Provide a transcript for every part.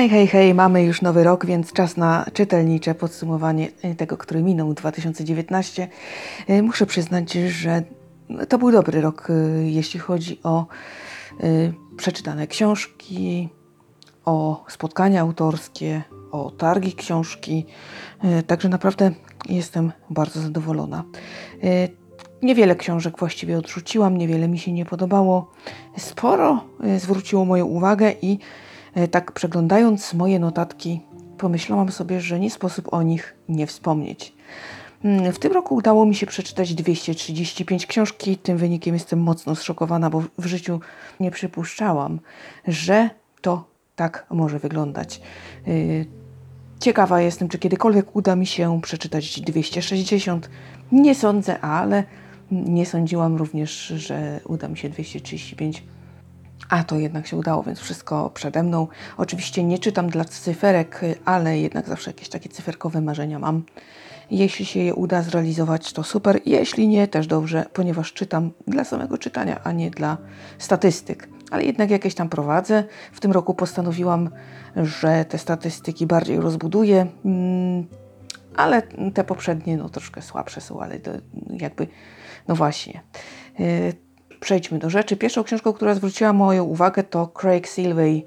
Hej, hej, hej, mamy już nowy rok, więc czas na czytelnicze podsumowanie tego, który minął 2019. E, Muszę przyznać, że to był dobry rok, e, jeśli chodzi o e, przeczytane książki, o spotkania autorskie, o targi książki. Także naprawdę jestem bardzo zadowolona. Niewiele książek właściwie odrzuciłam, niewiele mi się nie podobało. Sporo zwróciło moją uwagę i tak przeglądając moje notatki, pomyślałam sobie, że nie sposób o nich nie wspomnieć. Mm, W tym roku udało mi się przeczytać 235 książki. Tym wynikiem jestem mocno zszokowana, bo w życiu nie przypuszczałam, że to tak może wyglądać. Yy, Ciekawa jestem, czy kiedykolwiek uda mi się przeczytać 260. Nie sądzę, ale nie sądziłam również, że uda mi się 235. A to jednak się udało, więc wszystko przede mną. Oczywiście nie czytam dla cyferek, ale jednak zawsze jakieś takie cyferkowe marzenia mam. Jeśli się je uda zrealizować, to super. Jeśli nie, też dobrze, ponieważ czytam dla samego czytania, a nie dla statystyk. Ale jednak jakieś tam prowadzę. W tym roku postanowiłam, że te statystyki bardziej rozbuduję, mm, ale te poprzednie no troszkę słabsze są, ale jakby, no właśnie. Przejdźmy do rzeczy. Pierwszą książką, która zwróciła moją uwagę to Craig Silvey,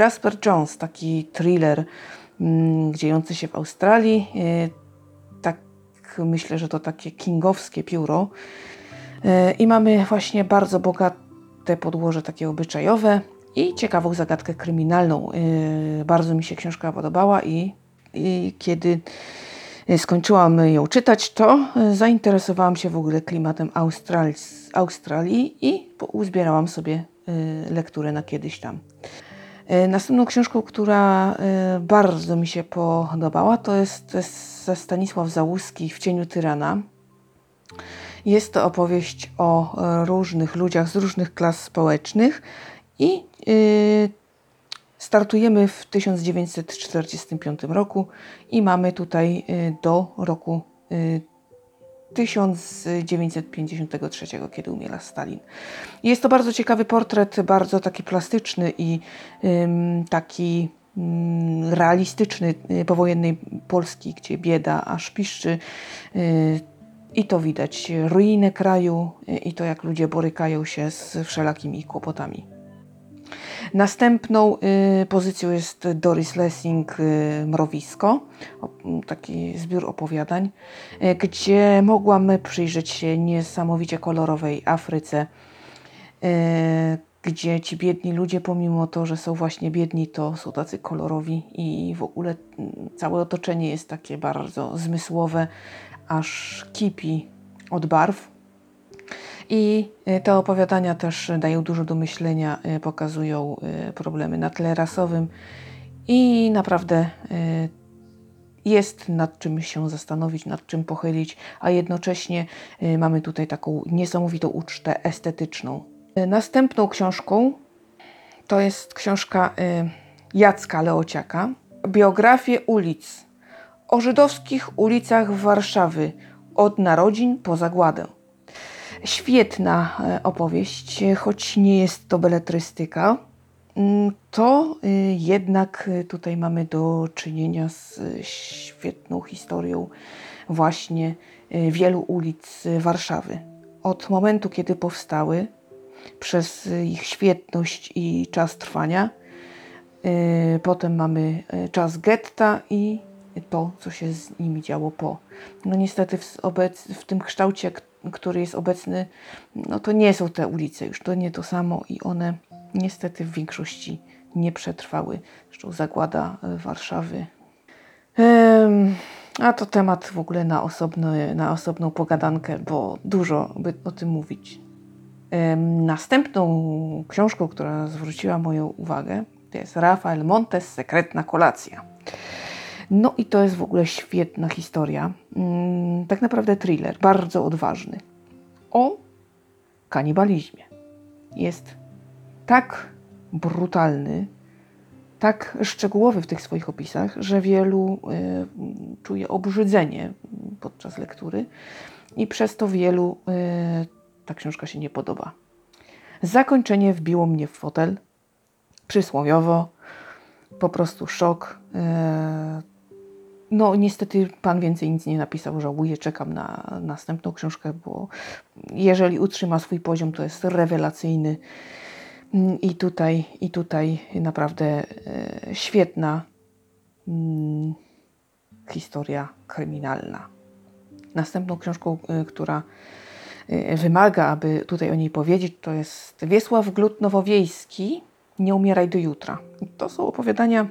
Jasper Jones, taki thriller mm, dziejący się w Australii. Yy, Tak myślę, że to takie kingowskie pióro. Yy, I mamy właśnie bardzo bogate podłoże takie obyczajowe i ciekawą zagadkę kryminalną. Yy, Bardzo mi się książka podobała i, i kiedy skończyłam ją czytać, to y, zainteresowałam się w ogóle klimatem Australii, Australii i uzbierałam sobie y, lekturę na kiedyś tam. Y, Następną książką, która y, bardzo mi się podobała, to jest Stanisław Załuski w cieniu tyrana. Jest to opowieść o różnych ludziach z różnych klas społecznych i y, startujemy w 1945 roku i mamy tutaj y, do roku y, 1953, kiedy umiera Stalin. Jest to bardzo ciekawy portret, bardzo taki plastyczny i taki ym, realistyczny y, powojennej Polski, gdzie bieda aż piszczy. Y, I to widać, ruinę kraju y, i to, jak ludzie borykają się z wszelakimi kłopotami. Następną y, pozycją jest Doris Lessing y, Mrowisko, taki zbiór opowiadań, y, gdzie mogłam przyjrzeć się niesamowicie kolorowej Afryce, gdzie ci biedni ludzie, pomimo to, że są właśnie biedni, to są tacy kolorowi i w ogóle mm, całe otoczenie jest takie bardzo zmysłowe, aż kipi od barw. I y, te opowiadania też dają dużo do myślenia, y, pokazują y, problemy na tle rasowym i naprawdę jest nad czym się zastanowić, nad czym pochylić, a jednocześnie mamy tutaj taką niesamowitą ucztę estetyczną. Następną książką to jest książka Jacka Leociaka, Biografię ulic. O żydowskich ulicach Warszawy od narodzin po zagładę. Świetna e, opowieść, choć nie jest to beletrystyka, mm, to y, jednak y, tutaj mamy do czynienia z y, świetną historią właśnie wielu ulic Warszawy. Od momentu, kiedy powstały, przez ich świetność i czas trwania, potem mamy czas getta i to, co się z nimi działo po. No niestety w, obec, w tym kształcie, który jest obecny, no to nie są te ulice już, to nie to samo i one niestety w większości nie przetrwały. Zresztą zagłada e, Warszawy. Em, a to temat w ogóle na, osobny, na osobną pogadankę, bo dużo by o tym mówić. Em, Następną książką, która zwróciła moją uwagę, to jest Rafael Montes Sekretna kolacja. No i to jest w ogóle świetna historia. Mm, Tak naprawdę thriller, bardzo odważny. O kanibalizmie. Jest tak brutalny, tak szczegółowy w tych swoich opisach, że wielu y, czuje obrzydzenie podczas lektury i przez to wielu y, ta książka się nie podoba. Zakończenie wbiło mnie w fotel, przysłowiowo. po prostu szok. E, no, niestety pan więcej nic nie napisał, żałuję, czekam na następną książkę, bo jeżeli utrzyma swój poziom, to jest rewelacyjny. Mm, I tutaj, i tutaj naprawdę e, świetna mm, historia kryminalna. Następną książką, e, która e, wymaga, aby tutaj o niej powiedzieć, to jest Wiesław Glut Nowowiejski, Nie umieraj do jutra. To są opowiadania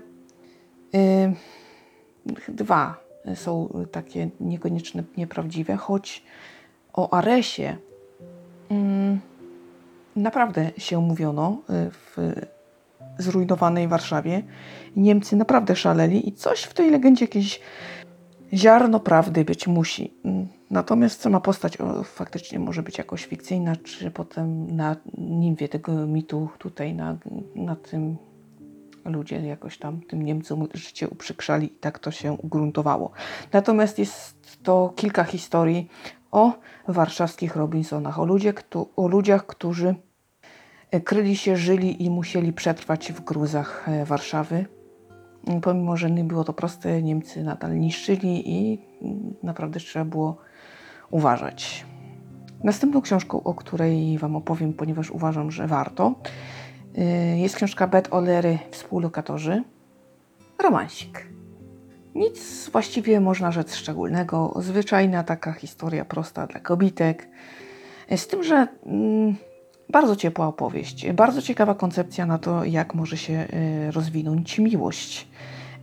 dwa są takie niekoniecznie nieprawdziwe, choć o Aresie mm, naprawdę się mówiono y, w zrujnowanej Warszawie. Niemcy naprawdę szaleli i coś w tej legendzie, jakieś ziarno prawdy być musi. Mm, natomiast sama postać o, faktycznie może być jakoś fikcyjna, czy potem na nimwie tego mitu tutaj na, na tym ludzie jakoś tam tym Niemcom życie uprzykrzali i tak to się ugruntowało. Natomiast jest to kilka historii o warszawskich Robinsonach, o, ludzie, o ludziach, którzy e, kryli się, żyli i musieli przetrwać w gruzach e, Warszawy. Pomimo, że nie było to proste, Niemcy nadal niszczyli i mm, naprawdę trzeba było uważać. Następną książką, o której Wam opowiem, ponieważ uważam, że warto, jest książka Bet Olery, współlokatorzy. Romansik. Nic właściwie można rzec szczególnego. Zwyczajna taka historia prosta dla kobitek. Z tym, że mm, bardzo ciepła opowieść. Bardzo ciekawa koncepcja na to, jak może się y, rozwinąć miłość.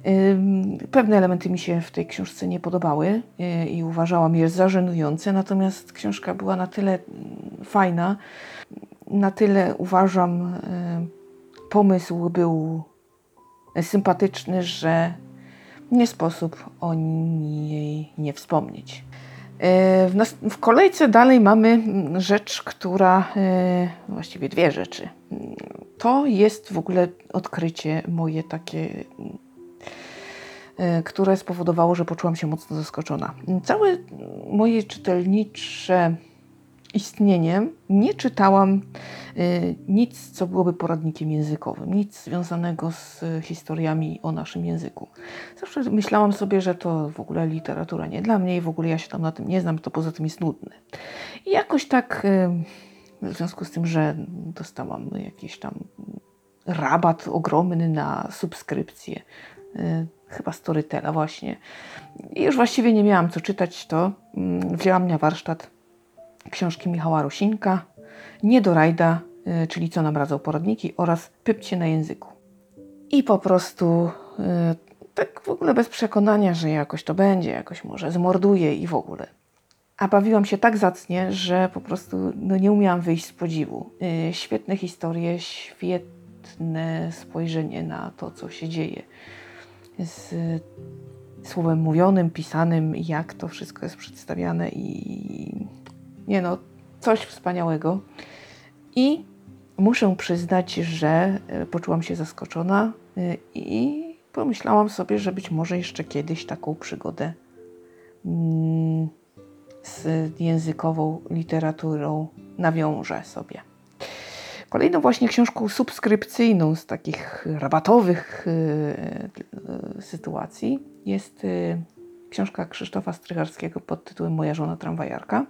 Y, pewne elementy mi się w tej książce nie podobały y, i uważałam je za żenujące, natomiast książka była na tyle mm, fajna, na tyle uważam, e, pomysł był sympatyczny, że nie sposób o niej nie wspomnieć. E, w, kolejce dalej mamy rzecz, która, e, właściwie dwie rzeczy. To jest w ogóle odkrycie moje takie, które spowodowało, że poczułam się mocno zaskoczona. Całe moje czytelnicze istnieniem nie czytałam y, nic, co byłoby poradnikiem językowym, nic związanego z historiami o naszym języku. Zawsze myślałam sobie, że to w ogóle literatura nie dla mnie i w ogóle ja się tam na tym nie znam, to poza tym jest nudne. I jakoś tak, y, w związku z tym, że dostałam jakiś tam rabat ogromny na subskrypcję, y, chyba Storytela właśnie. I już właściwie nie miałam co czytać, to mm, wzięłam na warsztat książki Michała Rosinka, Nie do rajda, y, czyli co nam radzą poradniki oraz Pypcie na języku. I po prostu y, tak w ogóle bez przekonania, że jakoś to będzie, jakoś może zmorduje i w ogóle. A bawiłam się tak zacnie, że po prostu no, nie umiałam wyjść z podziwu. Y, świetne historie, świetne spojrzenie na to, co się dzieje. Z słowem mówionym, pisanym, jak to wszystko jest przedstawiane i nie no, coś wspaniałego. I muszę przyznać, że e, poczułam się zaskoczona e, i pomyślałam sobie, że być może jeszcze kiedyś taką przygodę mm, z językową literaturą nawiążę sobie. Kolejną właśnie książką subskrypcyjną z takich rabatowych e, sytuacji jest książka Krzysztofa Strycharskiego pod tytułem Moja żona tramwajarka.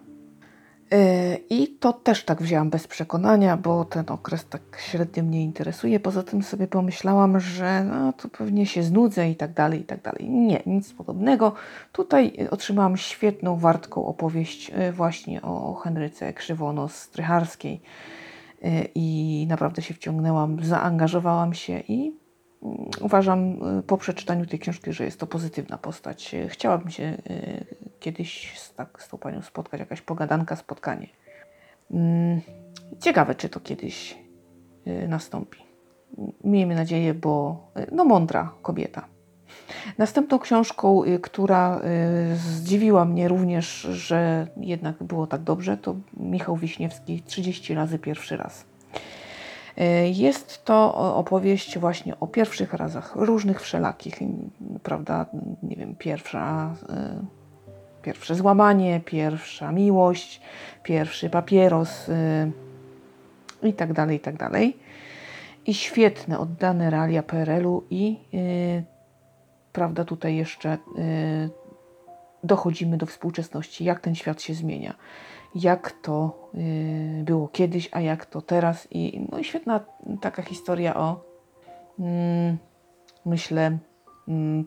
E, I to też tak wzięłam bez przekonania, bo ten okres tak średnio mnie interesuje. Poza tym sobie pomyślałam, że no, to pewnie się znudzę i tak dalej, i tak dalej. Nie, nic podobnego. Tutaj otrzymałam świetną, wartką opowieść e, właśnie o Henryce Krzywonos-Strycharskiej e, i naprawdę się wciągnęłam, zaangażowałam się i uważam y, po przeczytaniu tej książki, że jest to pozytywna postać. Chciałabym się y, kiedyś z, tak, z tą panią spotkać, jakaś pogadanka, spotkanie. Mm, ciekawe, czy to kiedyś y, nastąpi. Miejmy nadzieję, bo no mądra kobieta. Następną książką, która zdziwiła mnie również, że jednak było tak dobrze, to Michał Wiśniewski 30 razy pierwszy raz. E, jest to opowieść właśnie o pierwszych razach, różnych wszelakich, prawda, nie wiem, pierwsza, e, pierwsze złamanie, pierwsza miłość, pierwszy papieros e, i tak dalej, i tak dalej. i świetne, oddane realia PRL-u i prawda, tutaj jeszcze dochodzimy do współczesności, jak ten świat się zmienia, jak to yy, było kiedyś, a jak to teraz i no świetna taka historia o mm, myślę mm,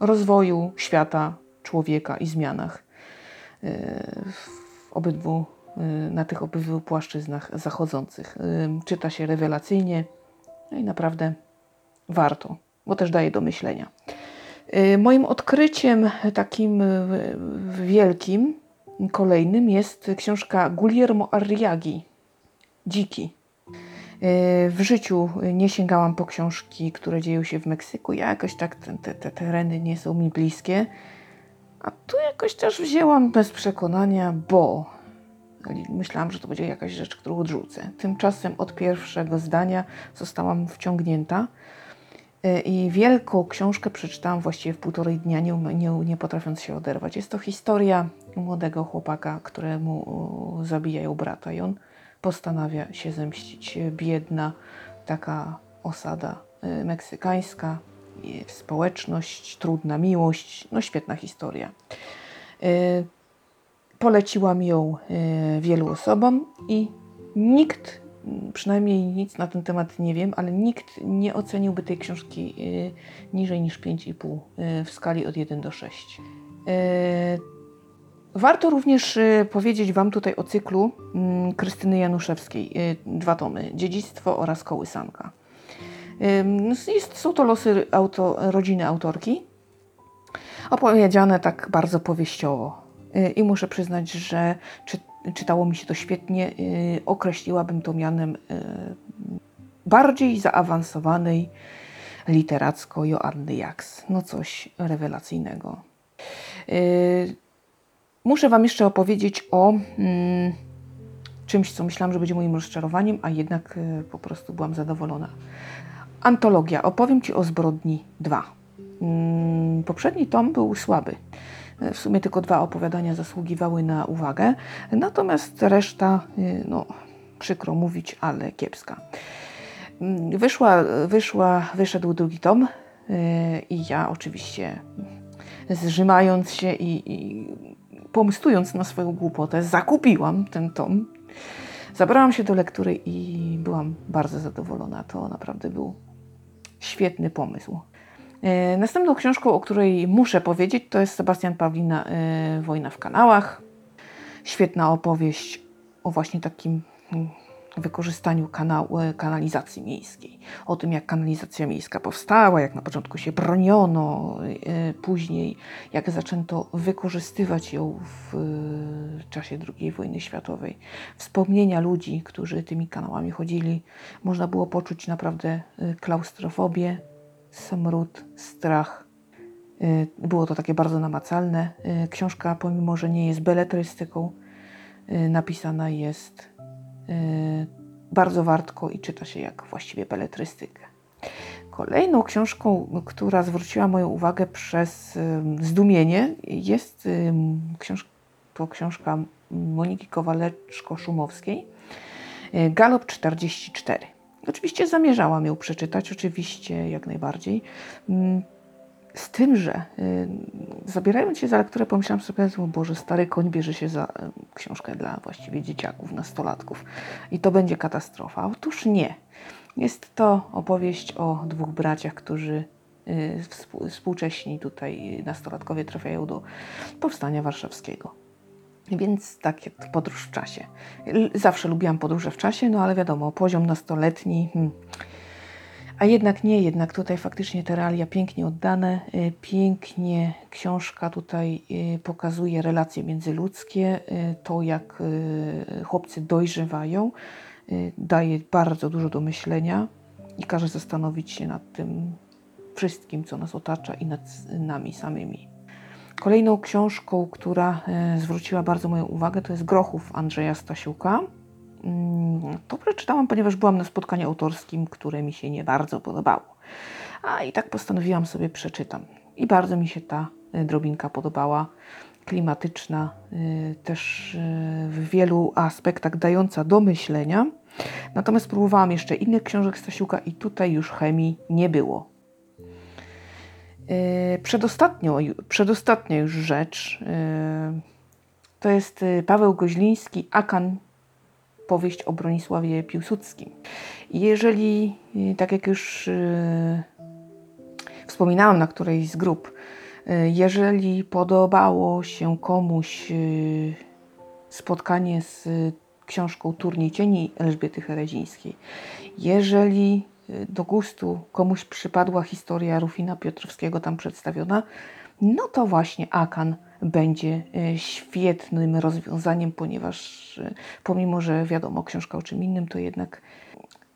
rozwoju świata, człowieka i zmianach yy, w obydwu Y, na tych obydwu płaszczyznach zachodzących. Y, czyta się rewelacyjnie no i naprawdę warto, bo też daje do myślenia. Y, moim odkryciem takim wielkim, kolejnym jest książka Guillermo Arriagi, Dziki. W życiu nie sięgałam po książki, które dzieją się w Meksyku. Ja jakoś tak te, te tereny nie są mi bliskie. A tu jakoś też wzięłam bez przekonania, bo Myślałam, że to będzie jakaś rzecz, którą odrzucę. Tymczasem od pierwszego zdania zostałam wciągnięta e, i wielką książkę przeczytałam właściwie w półtorej dnia, nie, nie, nie potrafiąc się oderwać. Jest to historia młodego chłopaka, któremu zabijają brata i on postanawia się zemścić. Biedna taka osada e, meksykańska, społeczność, trudna miłość, no świetna historia. E, Poleciłam ją wielu osobom i nikt, przynajmniej nic na ten temat nie wiem, ale nikt nie oceniłby tej książki niżej niż 5,5 e, w skali od 1 do 6. Warto również powiedzieć Wam tutaj o cyklu mm, Krystyny Januszewskiej, dwa tomy, Dziedzictwo oraz Kołysanka. Jest, są to losy auto, rodziny autorki, opowiedziane tak bardzo powieściowo. Y, i muszę przyznać, że czy, czytało mi się to świetnie. Y, określiłabym to mianem y, bardziej zaawansowanej literacko Joanny Jaks. No coś rewelacyjnego. Muszę Wam jeszcze opowiedzieć o mm, czymś, co myślałam, że będzie moim rozczarowaniem, a jednak po prostu byłam zadowolona. Antologia. Opowiem Ci o Zbrodni 2. Mm, poprzedni tom był słaby. W sumie tylko dwa opowiadania zasługiwały na uwagę, natomiast reszta, y, no przykro mówić, ale kiepska. Mm, wyszła, wyszła, wyszedł drugi tom y, i ja oczywiście zrzymając się i, i pomstując na swoją głupotę, zakupiłam ten tom. Zabrałam się do lektury i byłam bardzo zadowolona. To naprawdę był świetny pomysł. E, następną książką, o której muszę powiedzieć, to jest Sebastian Pawlina e, Wojna w kanałach. Świetna opowieść o właśnie takim mm, wykorzystaniu kanału, e, kanalizacji miejskiej. O tym, jak kanalizacja miejska powstała, jak na początku się broniono, później jak zaczęto wykorzystywać ją w czasie II wojny światowej. Wspomnienia ludzi, którzy tymi kanałami chodzili. Można było poczuć naprawdę klaustrofobię, smród, strach. Było to takie bardzo namacalne. Książka, pomimo że nie jest beletrystyką, napisana jest bardzo wartko i czyta się jak właściwie beletrystykę. Kolejną książką, która zwróciła moją uwagę przez zdumienie, jest książ to książka Moniki Kowaleczko-Szumowskiej Galop 44. Oczywiście zamierzałam ją przeczytać, oczywiście jak najbardziej. Z tym, że y, zabierając się za lekturę, pomyślałam sobie, o Boże, stary koń bierze się za y, książkę dla właściwie dzieciaków, nastolatków i to będzie katastrofa. Otóż nie. Jest to opowieść o dwóch braciach, którzy y, współcześni tutaj nastolatkowie trafiają do powstania warszawskiego. Więc takie podróż w czasie. Zawsze lubiłam podróże w czasie, no ale wiadomo, poziom nastoletni. Hmm. A jednak nie, jednak tutaj faktycznie te realia pięknie oddane, y, pięknie książka tutaj y, pokazuje relacje międzyludzkie, y, to jak chłopcy dojrzewają, daje bardzo dużo do myślenia i każe zastanowić się nad tym wszystkim, co nas otacza i nad nami samymi. Kolejną książką, która zwróciła bardzo moją uwagę, to jest Grochów Andrzeja Stasiuka. Mm, to przeczytałam, ponieważ byłam na spotkaniu autorskim, które mi się nie bardzo podobało. A i tak postanowiłam sobie przeczytam. I bardzo mi się ta e, drobinka podobała. Klimatyczna, e, też w wielu aspektach dająca do myślenia. Natomiast próbowałam jeszcze innych książek Stasiuka i tutaj już chemii nie było. Przedostatnio, przedostatnia już rzecz to jest Paweł Goźliński, Akan, powieść o Bronisławie Piłsudskim. Jeżeli, tak jak już wspominałam na którejś z grup, jeżeli podobało się komuś spotkanie z książką Turniej Cieni Elżbiety Herezińskiej, jeżeli do gustu komuś przypadła historia Rufina Piotrowskiego tam przedstawiona, no to właśnie Akan będzie e, świetnym rozwiązaniem, ponieważ e, pomimo, że wiadomo, książka o czym innym, to jednak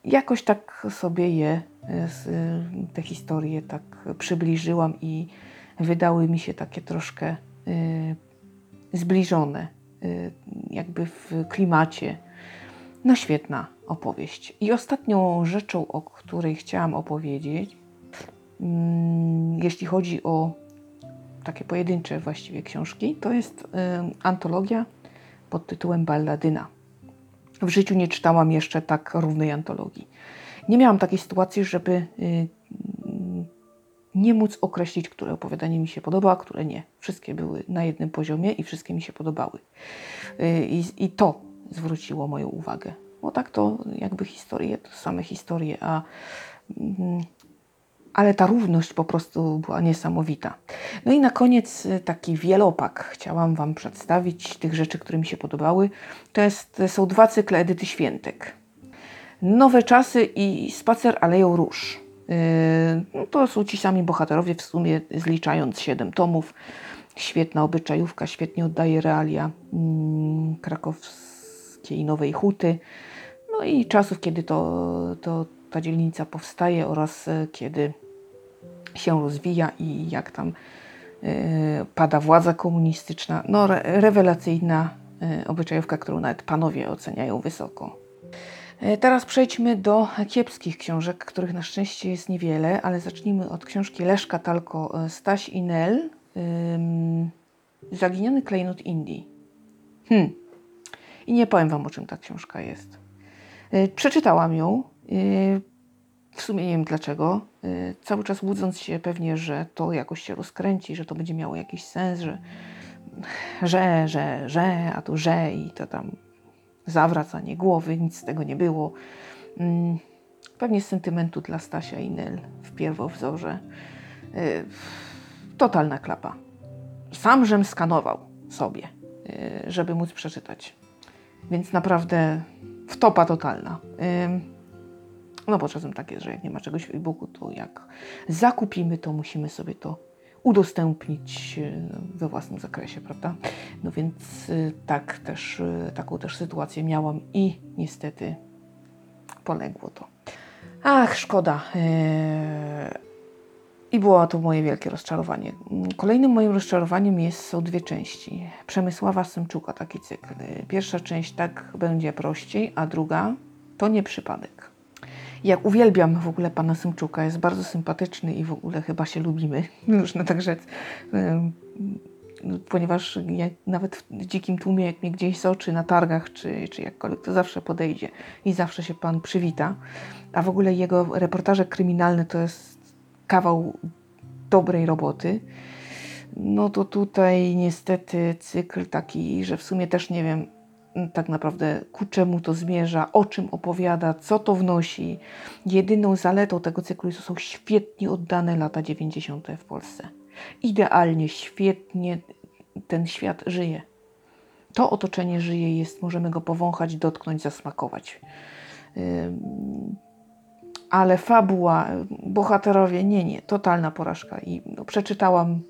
jakoś tak sobie je, e, te historie tak przybliżyłam i wydały mi się takie troszkę zbliżone, jakby w klimacie. No świetna opowieść. I ostatnią rzeczą, o której chciałam opowiedzieć, mm, jeśli chodzi o takie pojedyncze właściwie książki, to jest y, antologia pod tytułem Balladyna. W życiu nie czytałam jeszcze tak równej antologii. Nie miałam takiej sytuacji, żeby y, nie móc określić, które opowiadanie mi się podoba, a które nie. Wszystkie były na jednym poziomie i wszystkie mi się podobały. Y, I, i to zwróciło moją uwagę. Bo tak to jakby historie, to same historie, a mm, ale ta równość po prostu była niesamowita. No i na koniec y, taki wielopak chciałam Wam przedstawić tych rzeczy, które mi się podobały. To jest, są dwa cykle Edyty Świętek. Nowe czasy i Spacer Aleją Róż. Yy, to są ci sami bohaterowie, w sumie zliczając siedem tomów. Świetna obyczajówka, świetnie oddaje realia yy, krakowskiej Nowej Huty. No i czasów, kiedy to, to ta dzielnica powstaje oraz e, kiedy się rozwija i jak tam y, pada władza komunistyczna. No, re, rewelacyjna y, obyczajówka, którą nawet panowie oceniają wysoko. Teraz przejdźmy do kiepskich książek, których na szczęście jest niewiele, ale zacznijmy od książki Leszka Talko Staś i Nel Zaginiony klejnot Indii. Hmm. I nie powiem Wam, o czym ta książka jest. Przeczytałam ją. W sumie nie wiem dlaczego. Y, cały czas łudząc się pewnie, że to jakoś się rozkręci, że to będzie miało jakiś sens, że że, że, że, a tu że i to tam zawracanie głowy, nic z tego nie było. Mm, pewnie z sentymentu dla Stasia i Nel w pierwowzorze. Y, totalna klapa. Sam żem skanował sobie, y, żeby móc przeczytać. Więc naprawdę wtopa totalna. No bo czasem tak jest, że jak nie ma czegoś w e-booku, to jak zakupimy, to musimy sobie to udostępnić e, we własnym zakresie, prawda? No więc e, tak też, e, taką też sytuację miałam i niestety poległo to. Ach, szkoda. I było to moje wielkie rozczarowanie. Kolejnym moim rozczarowaniem jest, są dwie części. Przemysława Symczuka, taki cykl. Pierwsza część tak będzie prościej, a druga to nie przypadek. Jak uwielbiam w ogóle pana Symczuka, jest bardzo sympatyczny i w ogóle chyba się lubimy, można tak rzec. No, ponieważ jak nawet w dzikim tłumie, jak mnie gdzieś zoczy na targach czy, czy jakkolwiek, to zawsze podejdzie i zawsze się pan przywita. A w ogóle jego reportaże kryminalne to jest kawał dobrej roboty. No to tutaj niestety cykl taki, że w sumie też nie wiem, tak naprawdę ku czemu to zmierza, o czym opowiada, co to wnosi. Jedyną zaletą tego cyklu są świetnie oddane lata 90. w Polsce. Idealnie, świetnie ten świat żyje. To otoczenie żyje, jest, możemy go powąchać, dotknąć, zasmakować. Ale fabuła, bohaterowie, nie, nie, totalna porażka. I no, przeczytałam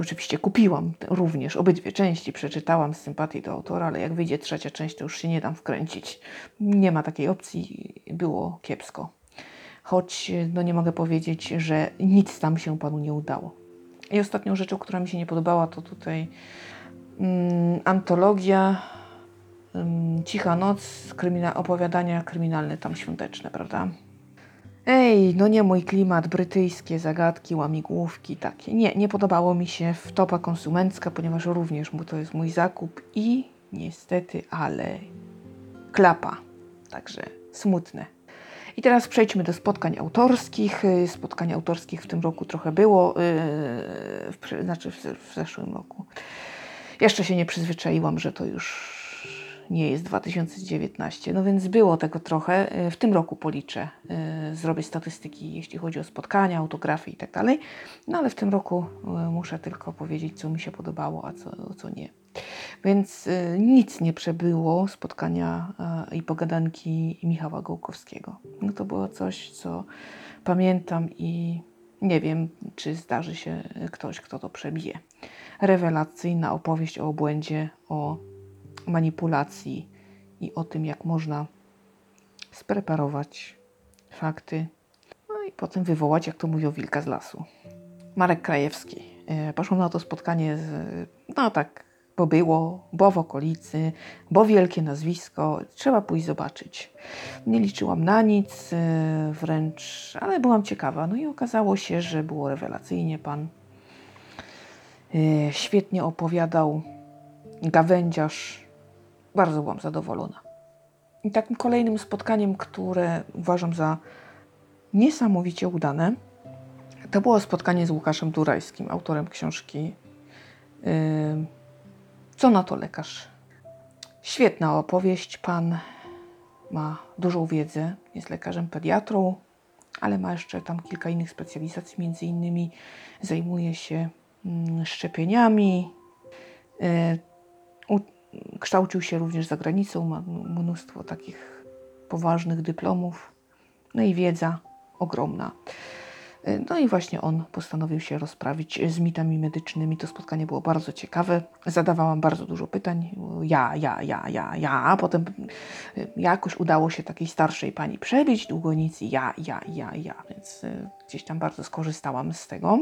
Oczywiście kupiłam również obydwie części, przeczytałam z sympatii do autora, ale jak wyjdzie trzecia część, to już się nie dam wkręcić. Nie ma takiej opcji, było kiepsko. Choć no nie mogę powiedzieć, że nic tam się panu nie udało. I ostatnią rzeczą, która mi się nie podobała, to tutaj mm, antologia mm, Cicha Noc, krymina opowiadania kryminalne tam świąteczne, prawda? Ej, no nie mój klimat, brytyjskie zagadki, łamigłówki takie. Nie, nie podobało mi się wtopa konsumencka, ponieważ również to jest mój zakup i niestety, ale klapa. także smutne. I teraz przejdźmy do spotkań autorskich. Y, spotkań autorskich w tym roku trochę było, yy, w, znaczy w, w zeszłym roku. Jeszcze się nie przyzwyczaiłam, że to już nie jest 2019, no więc było tego trochę. Y, w tym roku policzę, y, zrobię statystyki, jeśli chodzi o spotkania, autografy i tak dalej. No ale w tym roku muszę tylko powiedzieć, co mi się podobało, a co, co nie. Więc y, nic nie przebyło spotkania y, i pogadanki Michała Gołkowskiego. No to było coś, co pamiętam i nie wiem, czy zdarzy się ktoś, kto to przebije. Rewelacyjna opowieść o obłędzie, o manipulacji i o tym, jak można spreparować fakty, no i potem wywołać, jak to mówią, wilka z lasu. Marek Krajewski. Y, poszłam na to spotkanie z, no tak, bo było, bo w okolicy, bo wielkie nazwisko, trzeba pójść zobaczyć. Nie liczyłam na nic, e, wręcz, ale byłam ciekawa. No i okazało się, że było rewelacyjnie. Pan e, świetnie opowiadał, gawędziarz. Bardzo byłam zadowolona. I takim kolejnym spotkaniem, które uważam za niesamowicie udane, to było spotkanie z Łukaszem Durajskim, autorem książki. Yy, co na to lekarz? Świetna opowieść. Pan ma dużą wiedzę, jest lekarzem pediatrą, ale ma jeszcze tam kilka innych specjalizacji. Między innymi zajmuje się mm, szczepieniami. Kształcił się również za granicą, ma mnóstwo takich poważnych dyplomów. No i wiedza ogromna. No i właśnie on postanowił się rozprawić z mitami medycznymi. To spotkanie było bardzo ciekawe. Zadawałam bardzo dużo pytań. Ja, ja, ja, ja, ja. A potem y, jakoś udało się takiej starszej pani przebić długonicy. Ja, ja, ja, ja. Więc y, gdzieś tam bardzo skorzystałam z tego.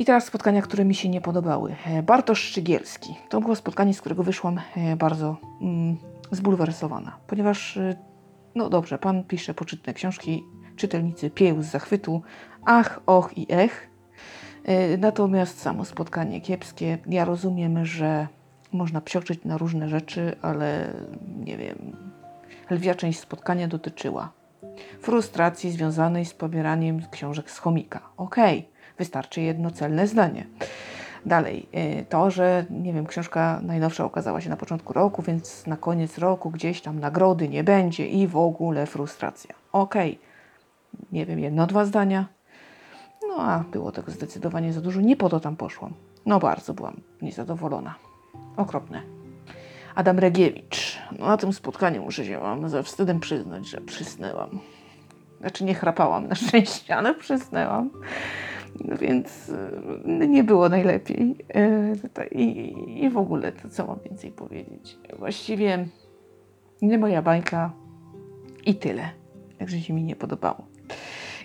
I teraz spotkania, które mi się nie podobały. E, Bartosz Szczygielski. To było spotkanie, z którego wyszłam e, bardzo mm, zbulwersowana, ponieważ y, no dobrze, pan pisze poczytne książki, czytelnicy pieł z zachwytu, ach, och i ech. E, natomiast samo spotkanie kiepskie. Ja rozumiem, że można psioczyć na różne rzeczy, ale nie wiem. Lwia część spotkania dotyczyła frustracji związanej z pobieraniem książek z chomika. Okej, okay, wystarczy jedno celne zdanie. Dalej, e, to, że nie wiem, książka najnowsza okazała się na początku roku, więc na koniec roku gdzieś tam nagrody nie będzie i w ogóle frustracja. Okej, okay nie wiem, jedno, dwa zdania. No a było tego zdecydowanie za dużo. Nie po to tam poszłam. No bardzo byłam niezadowolona. Okropne. Adam Regiewicz. No, na tym spotkaniu muszę się wam ze wstydem przyznać, że przysnęłam. Znaczy nie chrapałam na szczęście, ale przysnęłam. No więc y, nie było najlepiej. Y, I, I w ogóle to co mam więcej powiedzieć? Właściwie nie moja bańka i tyle. Także się mi nie podobało.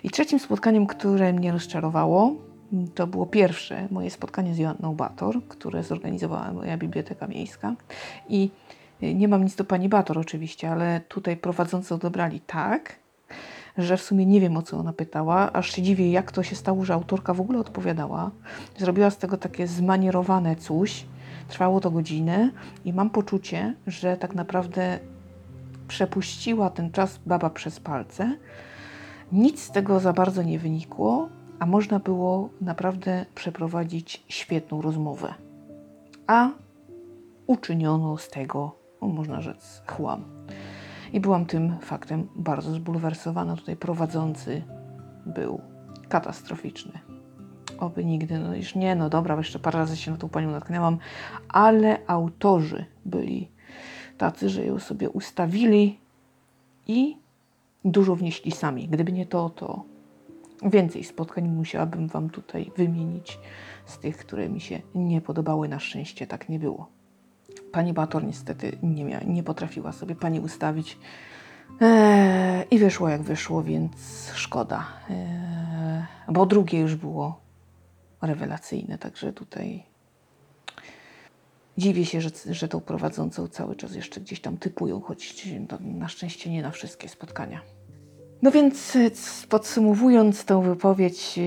I trzecim spotkaniem, które mnie rozczarowało, to było pierwsze moje spotkanie z Joanną Bator, które zorganizowała moja biblioteka miejska. I nie mam nic do pani Bator oczywiście, ale tutaj prowadzący odebrali tak, że w sumie nie wiem o co ona pytała, aż się dziwię, jak to się stało, że autorka w ogóle odpowiadała. Zrobiła z tego takie zmanierowane coś. Trwało to godzinę i mam poczucie, że tak naprawdę przepuściła ten czas baba przez palce nic z tego za bardzo nie wynikło, a można było naprawdę przeprowadzić świetną rozmowę. A uczyniono z tego, można rzec, chłam. I byłam tym faktem bardzo zbulwersowana. Tutaj prowadzący był katastroficzny. Oby nigdy, no już nie, no dobra, jeszcze parę razy się na tą panią natknęłam, ale autorzy byli tacy, że ją sobie ustawili i dużo wnieśli sami. Gdyby nie to, to więcej spotkań musiałabym Wam tutaj wymienić z tych, które mi się nie podobały. Na szczęście tak nie było. Pani Bator niestety nie, mia, nie potrafiła sobie pani ustawić eee, i wyszło jak wyszło, więc szkoda. Eee, bo drugie już było rewelacyjne, także tutaj dziwię się, że, że tą prowadzącą cały czas jeszcze gdzieś tam typują, choć na szczęście nie na wszystkie spotkania. No więc e, podsumowując tę wypowiedź,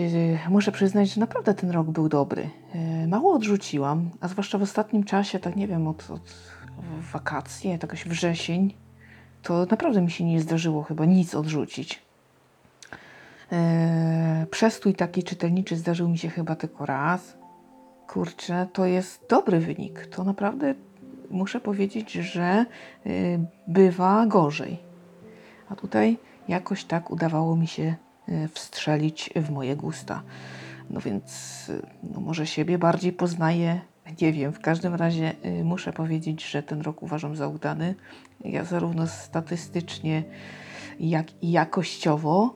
e, muszę przyznać, że naprawdę ten rok był dobry. E, mało odrzuciłam, a zwłaszcza w ostatnim czasie, tak nie wiem, od, od wakacje, jakoś wrzesień, to naprawdę mi się nie zdarzyło chyba nic odrzucić. Przestój taki czytelniczy zdarzył mi się chyba tylko raz. Kurczę, to jest dobry wynik. To naprawdę muszę powiedzieć, że bywa gorzej. A tutaj jakoś tak udawało mi się y, wstrzelić w moje gusta. No więc y, no może siebie bardziej poznaję. Nie wiem, w każdym razie y, muszę powiedzieć, że ten rok uważam za udany. Ja zarówno statystycznie, jak i jakościowo.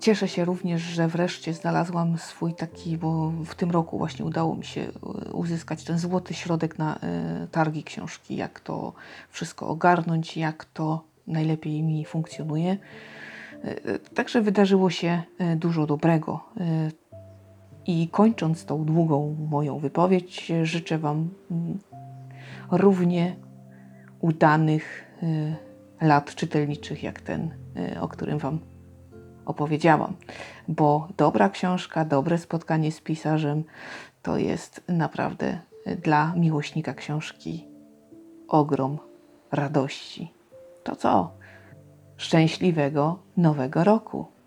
Cieszę się również, że wreszcie znalazłam swój taki, bo w tym roku właśnie udało mi się y, uzyskać ten złoty środek na y, targi książki, jak to wszystko ogarnąć, jak to najlepiej mi funkcjonuje. Y, Także wydarzyło się dużo dobrego. I kończąc tą długą moją wypowiedź, życzę Wam mm, równie udanych lat czytelniczych jak ten, o którym Wam opowiedziałam, bo dobra książka, dobre spotkanie z pisarzem to jest naprawdę dla miłośnika książki ogrom radości. To co? Szczęśliwego nowego roku!